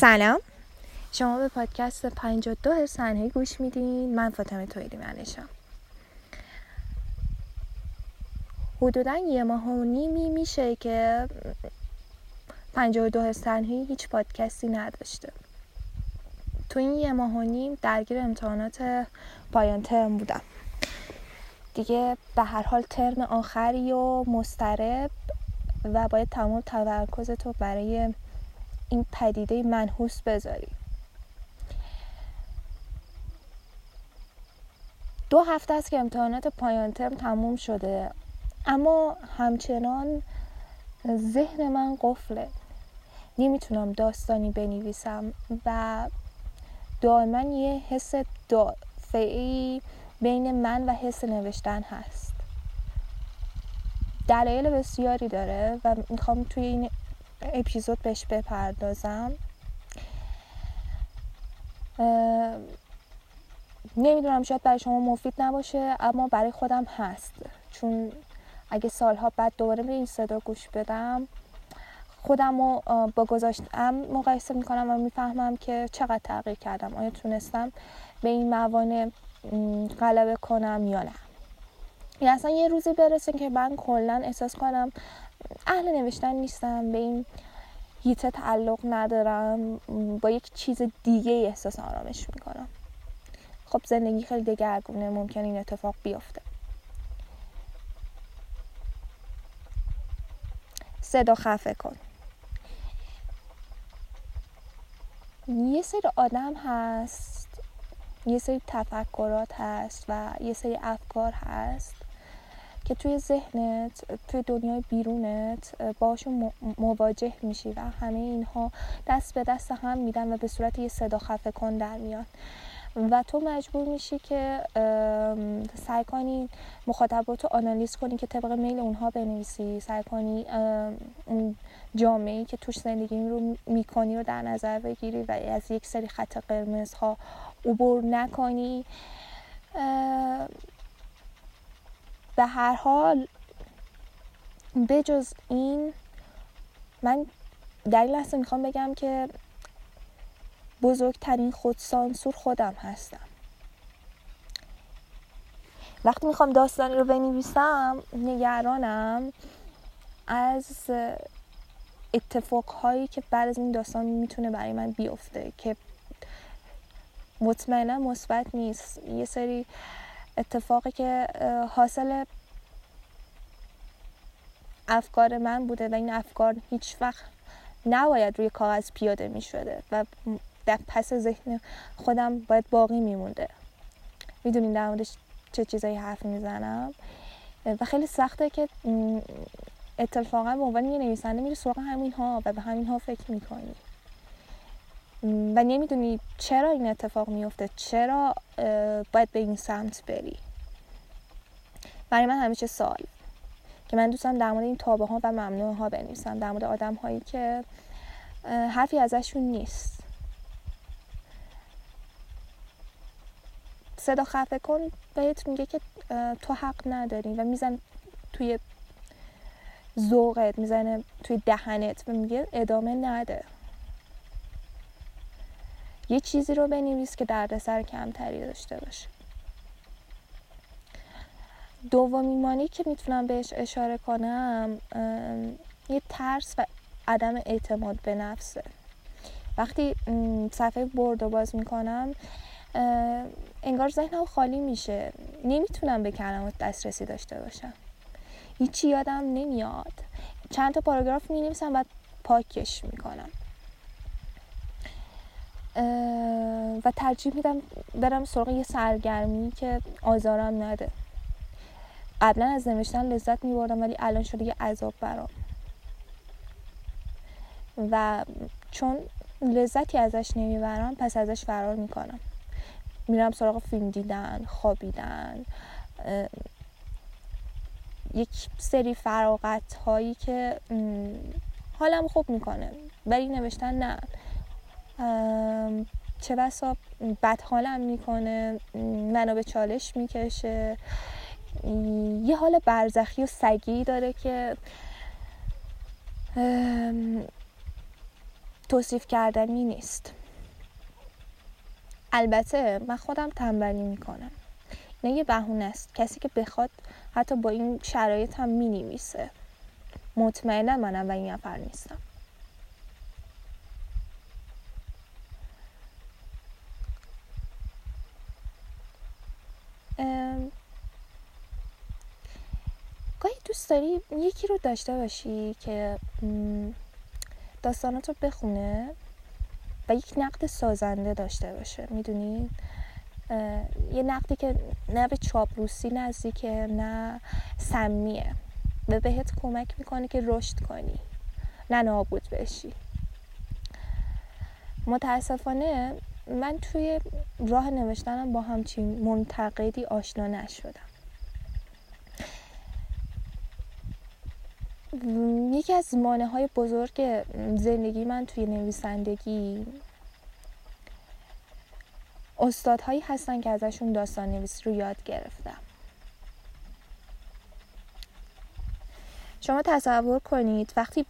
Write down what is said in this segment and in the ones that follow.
سلام. شما به پادکست 52 صنعه گوش میدین. من فاطمه تویلی منشم حدودا یه ماه و نیمی میشه که 52 صنعه هیچ پادکستی نداشته. تو این یه ماه و نیم درگیر امتحانات پایان ترم بودم. دیگه به هر حال ترم آخری و مسترب و باید تمام تمرکز تو برای این پدیده منحوس بذاری. دو هفته است که امتحانات پایان ترم تموم شده. اما همچنان ذهن من قفله. نمی‌تونم داستانی بنویسم و دائما یه حس دافعی بین من و حس نوشتن هست. دلایل بسیاری داره و می‌خوام توی این اپیزود بهش بپردازم. نمی‌دونم شاید برای شما مفید نباشه اما برای خودم هست. چون اگه سالها بعد دوباره به این صدا گوش بدم خودم رو با گذاشتم مقایسه می‌کنم و می‌فهمم که چقدر تغییر کردم. آیا تونستم به این موانع غلبه کنم یا نه. یا اصلا یه روزی برسه که من کلا احساس کنم اهل نوشتن نیستم به این هیته تعلق ندارم. با یک چیز دیگه احساس آرامش می‌کنم. خب زندگی خیلی دگرگونه ممکن این اتفاق بیفته. صدا خفه کن. یه سری آدم هست یه سری تفکرات هست و یه سری افکار هست. که توی ذهنت توی دنیای بیرونت باشون مواجه میشی و همه اینها دست به دست هم میدن و به صورت یه صدا خفه کن در میان. و تو مجبور میشی که سعی کنی مخاطبات آنالیز کنی که طبق میل اونها بنویسی. سعی کنی اون جامعه که توش زندگی رو می‌کنی رو در نظر بگیری و از یک سری خط قرمز ها عبور نکنی. به هر حال بجز این من در این می‌خوام بگم که بزرگترین خودسانسور خودم هستم. وقتی می‌خوام داستانی رو بنویسم نگرانم از اتفاقهایی که بعد از این داستان می‌تونه برای من بیفته که مطمئنا مثبت نیست. یه سری اتفاقی که حاصل افکار من بوده و این افکار هیچ وقت نباید روی کاغذ پیاده می شده و در پس ذهن خودم باید باقی میمونده. می‌دونین در موردش چه چیزایی حرف می‌زنم؟ و خیلی سخته که اتفاقا به عنوان یه نویسنده میری سراغ همین ها و به همین ها فکر می‌کنی. و نمی‌دونی چرا این اتفاق میفته چرا باید به این سمت بری. برای من همیشه سال که من دوستم در مورد این تابه ها و ممنوع ها بنویسم. در مورد آدم هایی که حرفی ازشون نیست. صدا خفه کن بهت میگه که تو حق نداری و میزن توی ذوقت می‌زنه توی دهنت و میگه ادامه نده. یه چیزی رو بنویس که دردسر کمتری داشته باشه. دومی مانی که می‌تونم بهش اشاره کنم یه ترس و عدم اعتماد به نفسه. وقتی صفحه برد باز می‌کنم انگار ذهنم خالی میشه. نمی‌تونم به کلمات دسترسی داشته باشم. هیچی یادم نمیاد. چند تا پاراگراف می نویسم بعد پاکش می‌کنم. و ترجیح میدم برم سراغ یه سرگرمی که آزارم نده. قبلا از نوشتن لذت میبردم ولی الان شده یه عذاب برام. و چون لذتی ازش نمی‌برم پس ازش فرار می‌کنم. میرم سراغ فیلم دیدن خوابیدن یک سری فراغت هایی که حالم خوب می‌کنه ولی نوشتن نه. چه بسا بد حالم می‌کنه منو به چالش می‌کشه. یه حال برزخی و سگی داره که توصیف کردنی نیست. البته من خودم تنبلی می‌کنم. نه یه بهونه است. کسی که بخواد حتی با این شرایط هم می نویسه مطمئنا من این نفر نیستم. گاهی دوست داری یکی رو داشته باشی که داستانات رو بخونه و یک نقد سازنده داشته باشه می‌دونی؟ یه نقدی که نه به چاپلوسی نزدیکه نه سمیه. و بهت کمک می‌کنه که رشد کنی نه نابود بشی. متاسفانه من توی راه نوشتنم با همچین منتقدی آشنا نشدم. یکی از مانه های بزرگ زندگی من توی نویسندگی استادهایی هستن که ازشون داستان نویسی رو یاد گرفتم. شما تصور کنید وقتی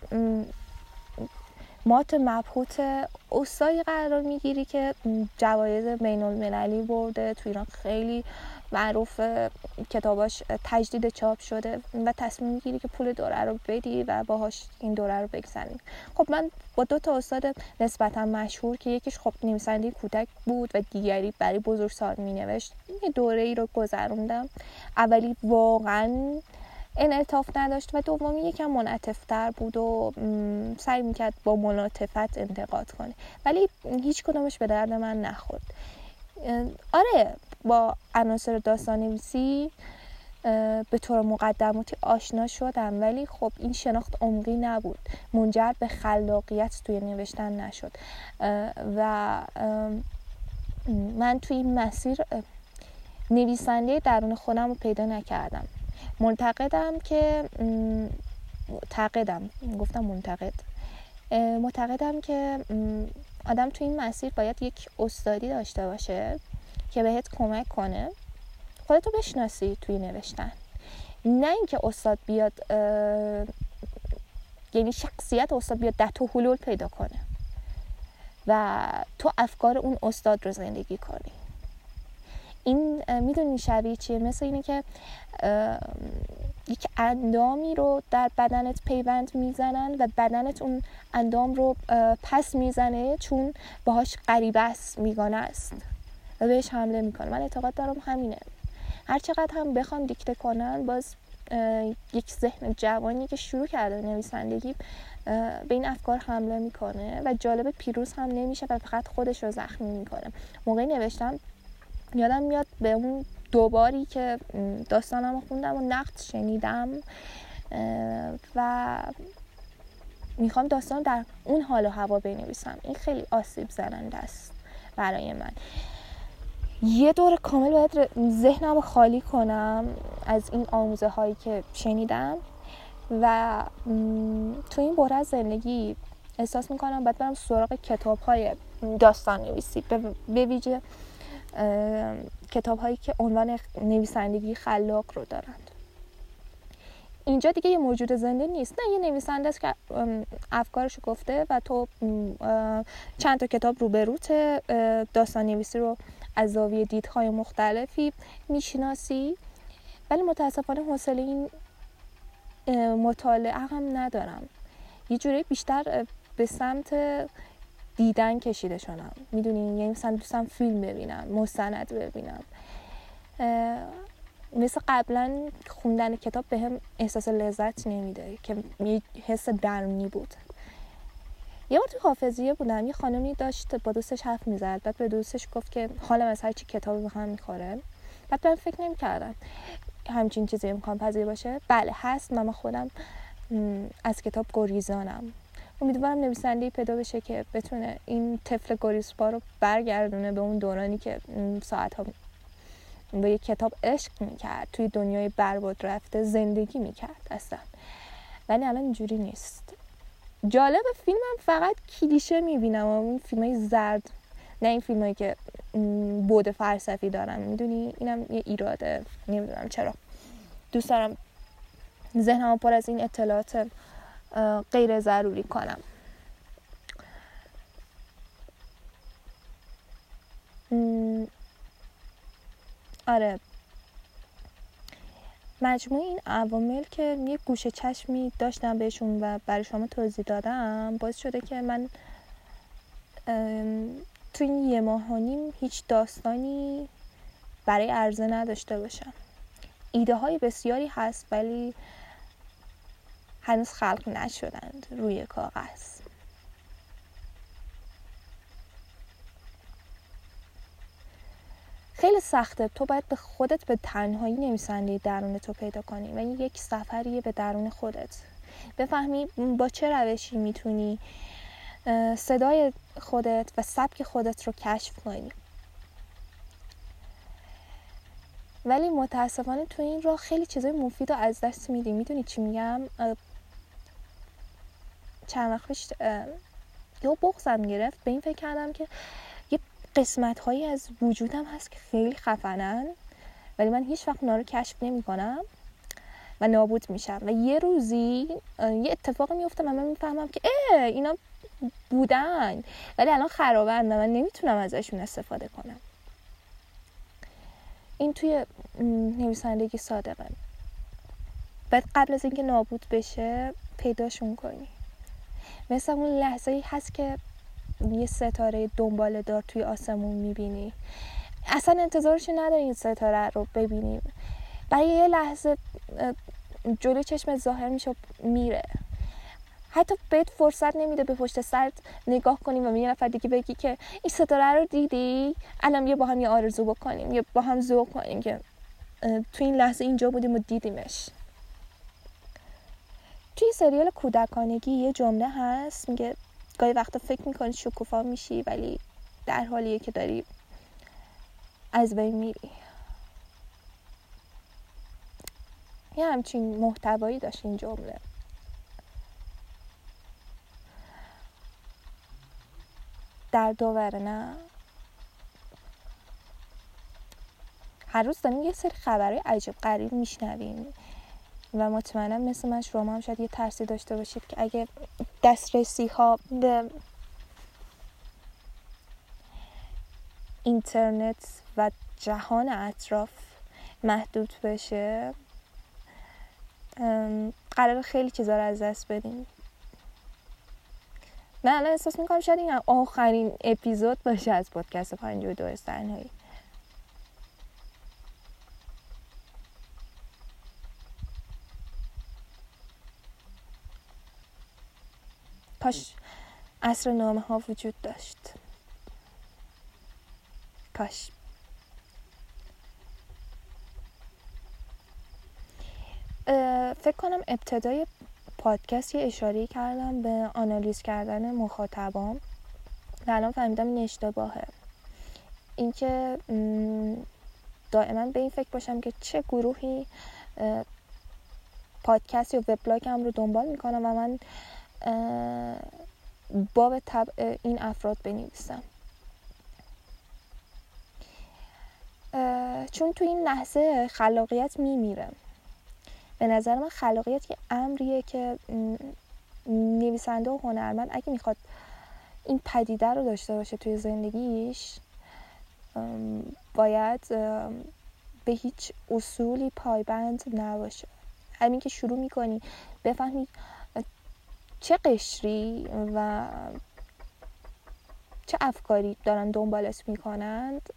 مات مبهوت استادی قرار می‌گیری که جوایز بین المللی برده تو ایران خیلی معروف کتاباش تجدید چاپ شده و تصمیم می‌گیری که پول دوره رو بدی و باهاش این دوره رو بگذنی خب من با دو تا استاد نسبتا مشهور که یکیش خب نویسنده کودک بود و دیگری برای بزرگسال مینوشت یه دوره ای رو گذروندم. اولی واقعا انعطاف نداشت و دومی یکم منعطفتر بود و سعی می‌کرد با ملاطفت انتقاد کنه. ولی هیچ کدومش به درد من نخورد. آره با عناصر داستان نویسی به طور مقدماتی آشنا شدم ولی خب این شناخت عمقی نبود. منجر به خلاقیت توی نوشتن نشد. و من توی این مسیر نویسنده درون خودم رو پیدا نکردم. منتقدم که معتقدم گفتم منتقد. معتقدم که آدم توی این مسیر باید یک استادی داشته باشه که بهت کمک کنه. خودتو بشناسی توی نوشتن. نه اینکه استاد بیاد یعنی شخصیت استاد بیاد ده تو حلول پیدا کنه و تو افکار اون استاد رو زندگی کنی. این می‌دونی شبیه چیه؟ مثل اینه که یک اندامی رو در بدنت پیوند می‌زنن و بدنت اون اندام رو پس می‌زنه چون باهاش قریبه است میگانه است و بهش حمله می‌کنه. من اعتقاد دارم همینه. هر چقدر هم بخوام دیکته کنن باز یک ذهن جوانی که شروع کرده نویسندگی به این افکار حمله می‌کنه و جالب پیروز هم نمیشه و فقط خودش رو زخمی می‌کنه. موقعی نوشتم یادم میاد به اون دوباری که داستانم خوندم و نقد شنیدم و می‌خوام داستان در اون حال و هوا بنویسم. این خیلی آسیب زننده است برای من. یه دور کامل باید ذهنم رو خالی کنم از این آموزه هایی که شنیدم و تو این بره زندگی احساس می‌کنم باید برم سراغ کتاب های داستان نویسی به ویژه کتاب هایی که عنوان نویسندگی خلاق رو دارند. اینجا دیگه یه موجود زنده نیست. نه یه نویسنده است که افکارش گفته و تو چند تا کتاب روبروت داستان نویسی رو از زاویه دیدهای مختلفی می‌شناسی. ولی متاسفانه حوصله این مطالعه هم ندارم. یه جوری بیشتر به سمت دیدن کشیده شدم می‌دونی؟ یعنی مثلا دوستم فیلم ببینم مستند ببینم. مثل قبلا خوندن کتاب به هم احساس لذت نمیده که یه حس درونی بود. یه بار تو حافظیه بودم یه خانمی داشت با دوستش حرف می‌زد. بعد به دوستش گفت که حالم از هرچی کتاب به هم می‌خوره. بعد من فکر نمی‌کردم همچین چیزی امکان پذیر باشه. بله هست. من خودم از کتاب گریزانم. امیدوارم نویسنده پیدا بشه که بتونه این طفل گریزپا رو برگردونه به اون دورانی که ساعت ها با یک کتاب عشق می‌کرد توی دنیای برباد رفته زندگی می‌کرد اصلا. ولی الان اینجوری نیست. جالب فیلمم فقط کلیشه می‌بینم اون فیلم های زرد نه این فیلم هایی که بود فلسفی دارن. می‌دونی؟ اینم یه ایراده. نمی‌دونم چرا. دوست دارم ذهنم پر از این اطلاعات غیر ضروری کنم. آره. مجموع این عوامل که یه گوشه چشمی داشتم بهشون و برای شما توضیح دادم باعث شده که من تو این یه ماه و نیم هیچ داستانی برای عرضه نداشته باشم. ایده های بسیاری هست ولی هنوز خلق نشدند روی کاغذ. خیلی سخته. تو باید به خودت به تنهایی نویسنده درون تو پیدا کنی و یک سفریه به درون خودت. بفهمی با چه روشی می‌تونی صدای خودت و سبک خودت رو کشف کنی. ولی متاسفانه تو این راه خیلی چیزای مفید رو از دست میدی. می‌دونی چی میگم؟ چند وقت پیش یا بغزم گرفت. به این فکر کردم که یه قسمت هایی از وجودم هست که خیلی خفنن ولی من هیچ وقت اونا رو کشف نمی کنم و نابود میشم. و یه روزی یه اتفاقی میفته و من می‌فهمم که اه اینا بودن ولی الان خرابن و من نمی‌تونم ازشون استفاده کنم. این توی نویسندگی صادقه. باید قبل از اینکه نابود بشه پیداشون کنی. مثل اون لحظه ای هست که یه ستاره دنبال دار توی آسمون می‌بینی. اصلا انتظارش نداری این ستاره رو ببینیم برای یه لحظه جلوی چشم ظاهر میشه میره. حتی بهت فرصت نمیده به پشت سرت نگاه کنیم و به یه نفر دیگه بگی که این ستاره رو دیدی؟ الان یه با هم یه آرزو بکنیم یا با هم ذوق کنیم که تو این لحظه اینجا بودیم و دیدیمش. توی سریال کودکانگی یه جمله هست میگه گاهی وقتا فکر می‌کنی شکوفا میشی ولی در حالیه که داری از بین میری. یه همچین محتوایی داشت این جمله. در دوره نه. هر روز داریم یه سری خبرهای عجیب غریب میشنویم. و مطمئنا مثل من شما هم شاید یه ترسی داشته باشید که اگه دسترسی ها به اینترنت و جهان اطراف محدود بشه قرار خیلی چیزا رو از دست بدیم من الان احساس می‌کنم شاید این آخرین اپیزود باشه از پادکست 52 استنهایی کاش اصر نامه ها وجود داشت. کاش فکر کنم ابتدای پادکست یه اشاره کردم به آنالیز کردن مخاطبام و الان فهمیدم این اشتباهه. اینکه دائما به این فکر باشم که چه گروهی پادکست یا وبلاگم رو دنبال می‌کنم و من باب طبع این افراد بنویسم. چون تو این لحظه خلاقیت میمیره. به نظر من خلاقیت یه امریه که نویسنده و هنرمند اگه می‌خواد این پدیده رو داشته باشه توی زندگیش باید به هیچ اصولی پایبند نباشه. همین که شروع می‌کنی بفهمی چه قشری و چه افکاری دارن دنبالت می‌کنند؟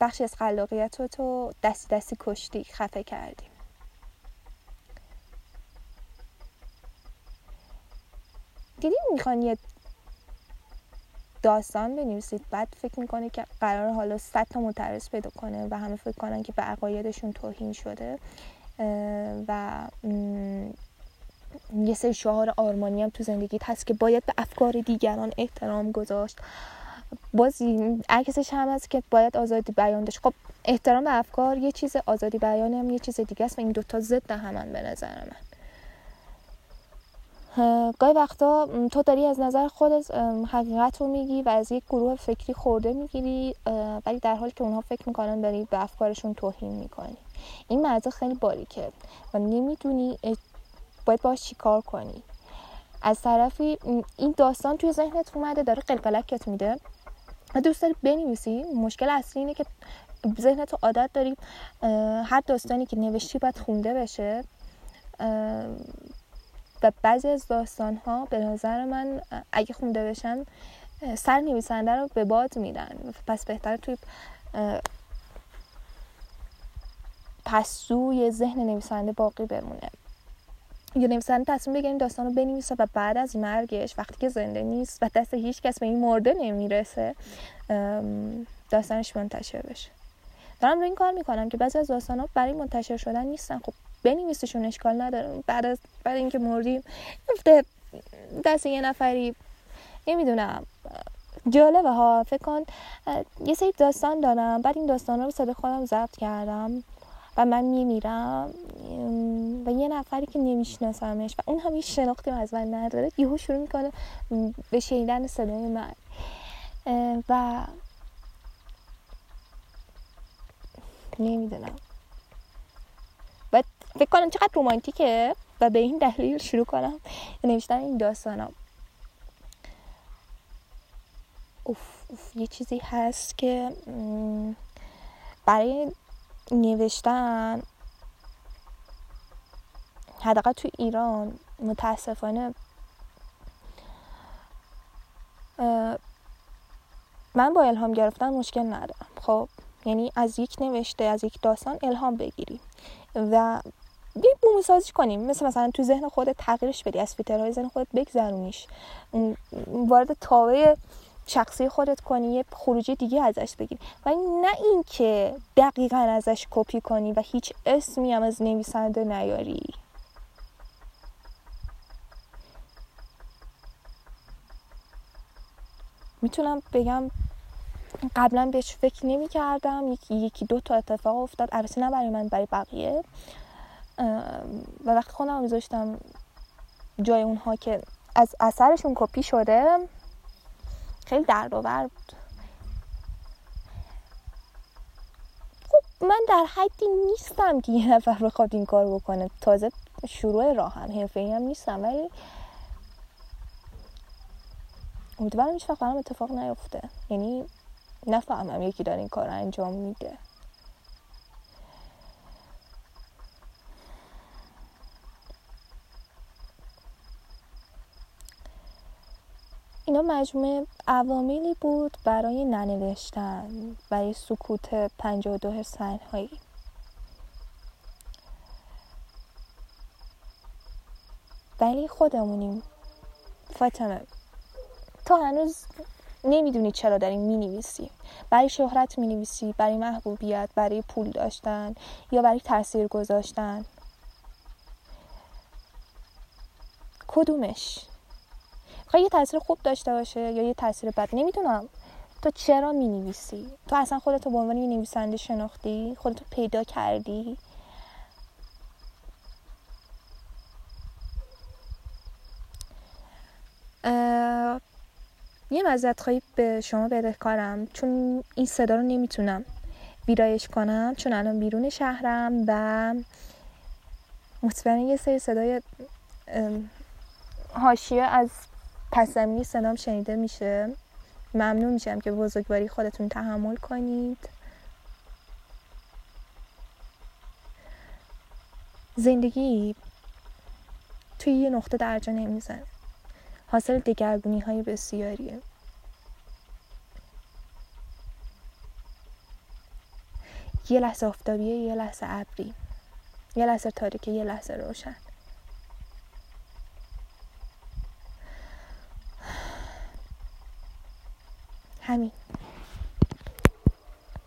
بخشی از خلاقیت رو تو دستی دستی کشتی خفه کردی. دیدین می‌خوان یه داستان بنویسید؟ بعد فکر می‌کنه که قرار حالا صد تا مترس پیدا کنه و همه فکر کنن که به عقایدشون توهین شده و یه سری شعار آرمانی هم تو زندگیت هست که باید به افکار دیگران احترام گذاشت. باز عکسش هم هست که باید آزادی بیان داشت. خب احترام به افکار یه چیز آزادی بیان هم یه چیز دیگه است و این دوتا ضد همن به نظر من. گاهی وقتا تو داری از نظر خودت حقیقت رو میگی و از یک گروه فکری خورده می‌گیری ولی در حالی که اونها فکر می‌کنن داری به افکارشون توهین می‌کنی. این مرزه خیلی باریکه و نمی‌دونی باید باش چی کار کنی؟ از طرفی این داستان توی ذهنت اومده داره قلقلکت میده. و دوست داری بنویسی. مشکل اصلی اینه که ذهنتو عادت داری هر داستانی که نوشتی باید خونده بشه. و بعضی از داستان ها به نظر من اگه خونده بشن سر نویسنده رو به باد میدن. پس بهتر توی پسوی ذهن نویسنده باقی بمونه. یا نویسنده تصمیم بگیره این داستان رو بنویسه و بعد از مرگش وقتی که زنده نیست و دست هیچ کس به این مرده نمی‌رسه داستانش منتشر بشه. دارم رو این کار می‌کنم که بعضی از داستان ها برای منتشر شدن نیستن. خب بنویسشون اشکال نداره. بعد از بعد اینکه مردیم دست یه نفری نمی‌دونم جالبه ها. فکر کن یه سری داستان دارم. بعد این داستان رو به خودم ضبط کردم. و من میمیرم و یه نفری که نمیشناسمش و اون هم هیچ شناختی از من نداره یهو شروع می‌کنه به شنیدن صدای من. و نمی‌دونم. و فکر کنم چقدر رومانتیکه و به این دلیل شروع کنم نوشتن این داستانم. اوف, اوف یه چیزی هست که برای نوشتن. حداقل تو ایران متاسفانه من با الهام گرفتن مشکل ندارم. خب یعنی از یک نوشته از یک داستان الهام بگیری و یه بومی سازی کنیم مثل مثلا تو ذهن خودت تغییرش بدی از فیترهای ذهن خودت بگذرونیش. وارد تابع شخصی خودت کنی یه خروجی دیگه ازش بگیری. و نه اینکه دقیقا ازش کپی کنی و هیچ اسمی هم از نویسنده نیاری. می‌تونم بگم قبلا بهش فکر نمی کردم یکی, یکی دو تا اتفاق افتاد. البته نه برای من برای بقیه. و وقتی خودم میذاشتم جای اونها که از اثرشون کپی شده خیلی دردآور بود. خب من در حدی نیستم که یه نفر بخواد این کار بکنه. تازه شروع راهم حرفه هم نیستم ولی امیدوارم هیچ وقت برام اتفاق نیفته. یعنی نفهمم یکی داره این کار انجام میده. مجموعه عواملی بود برای ننوشتن برای سکوت 52 سنهایی ولی خودمونیم. فاطمه تو هنوز نمی‌دونی چرا داری می نویسی برای شهرت می نویسی برای محبوبیت برای پول داشتن یا برای تاثیر گذاشتن؟ کدومش؟ خواهی یه تاثیر خوب داشته باشه یا یه تاثیر بد نمی‌دونم. تو چرا می نویسی تو اصلا خودتو به عنوان یه نویسنده شناختی؟ خودتو پیدا کردی؟ یه مزد خواهی به شما بدهکارم چون این صدا رو نمی‌تونم ویرایش کنم چون الان بیرون شهرم و مطمئن یه سری صدای حاشیه از پس زمینی صدام شنیده میشه. ممنون میشم که بزرگواری خودتون تحمل کنید. زندگی توی یه نقطه درجا نمی‌زنه. حاصل دگرگونی های بسیاریه. یه لحظه آفتابیه یه لحظه ابری. یه لحظه تاریکه یه لحظه روشن. همین.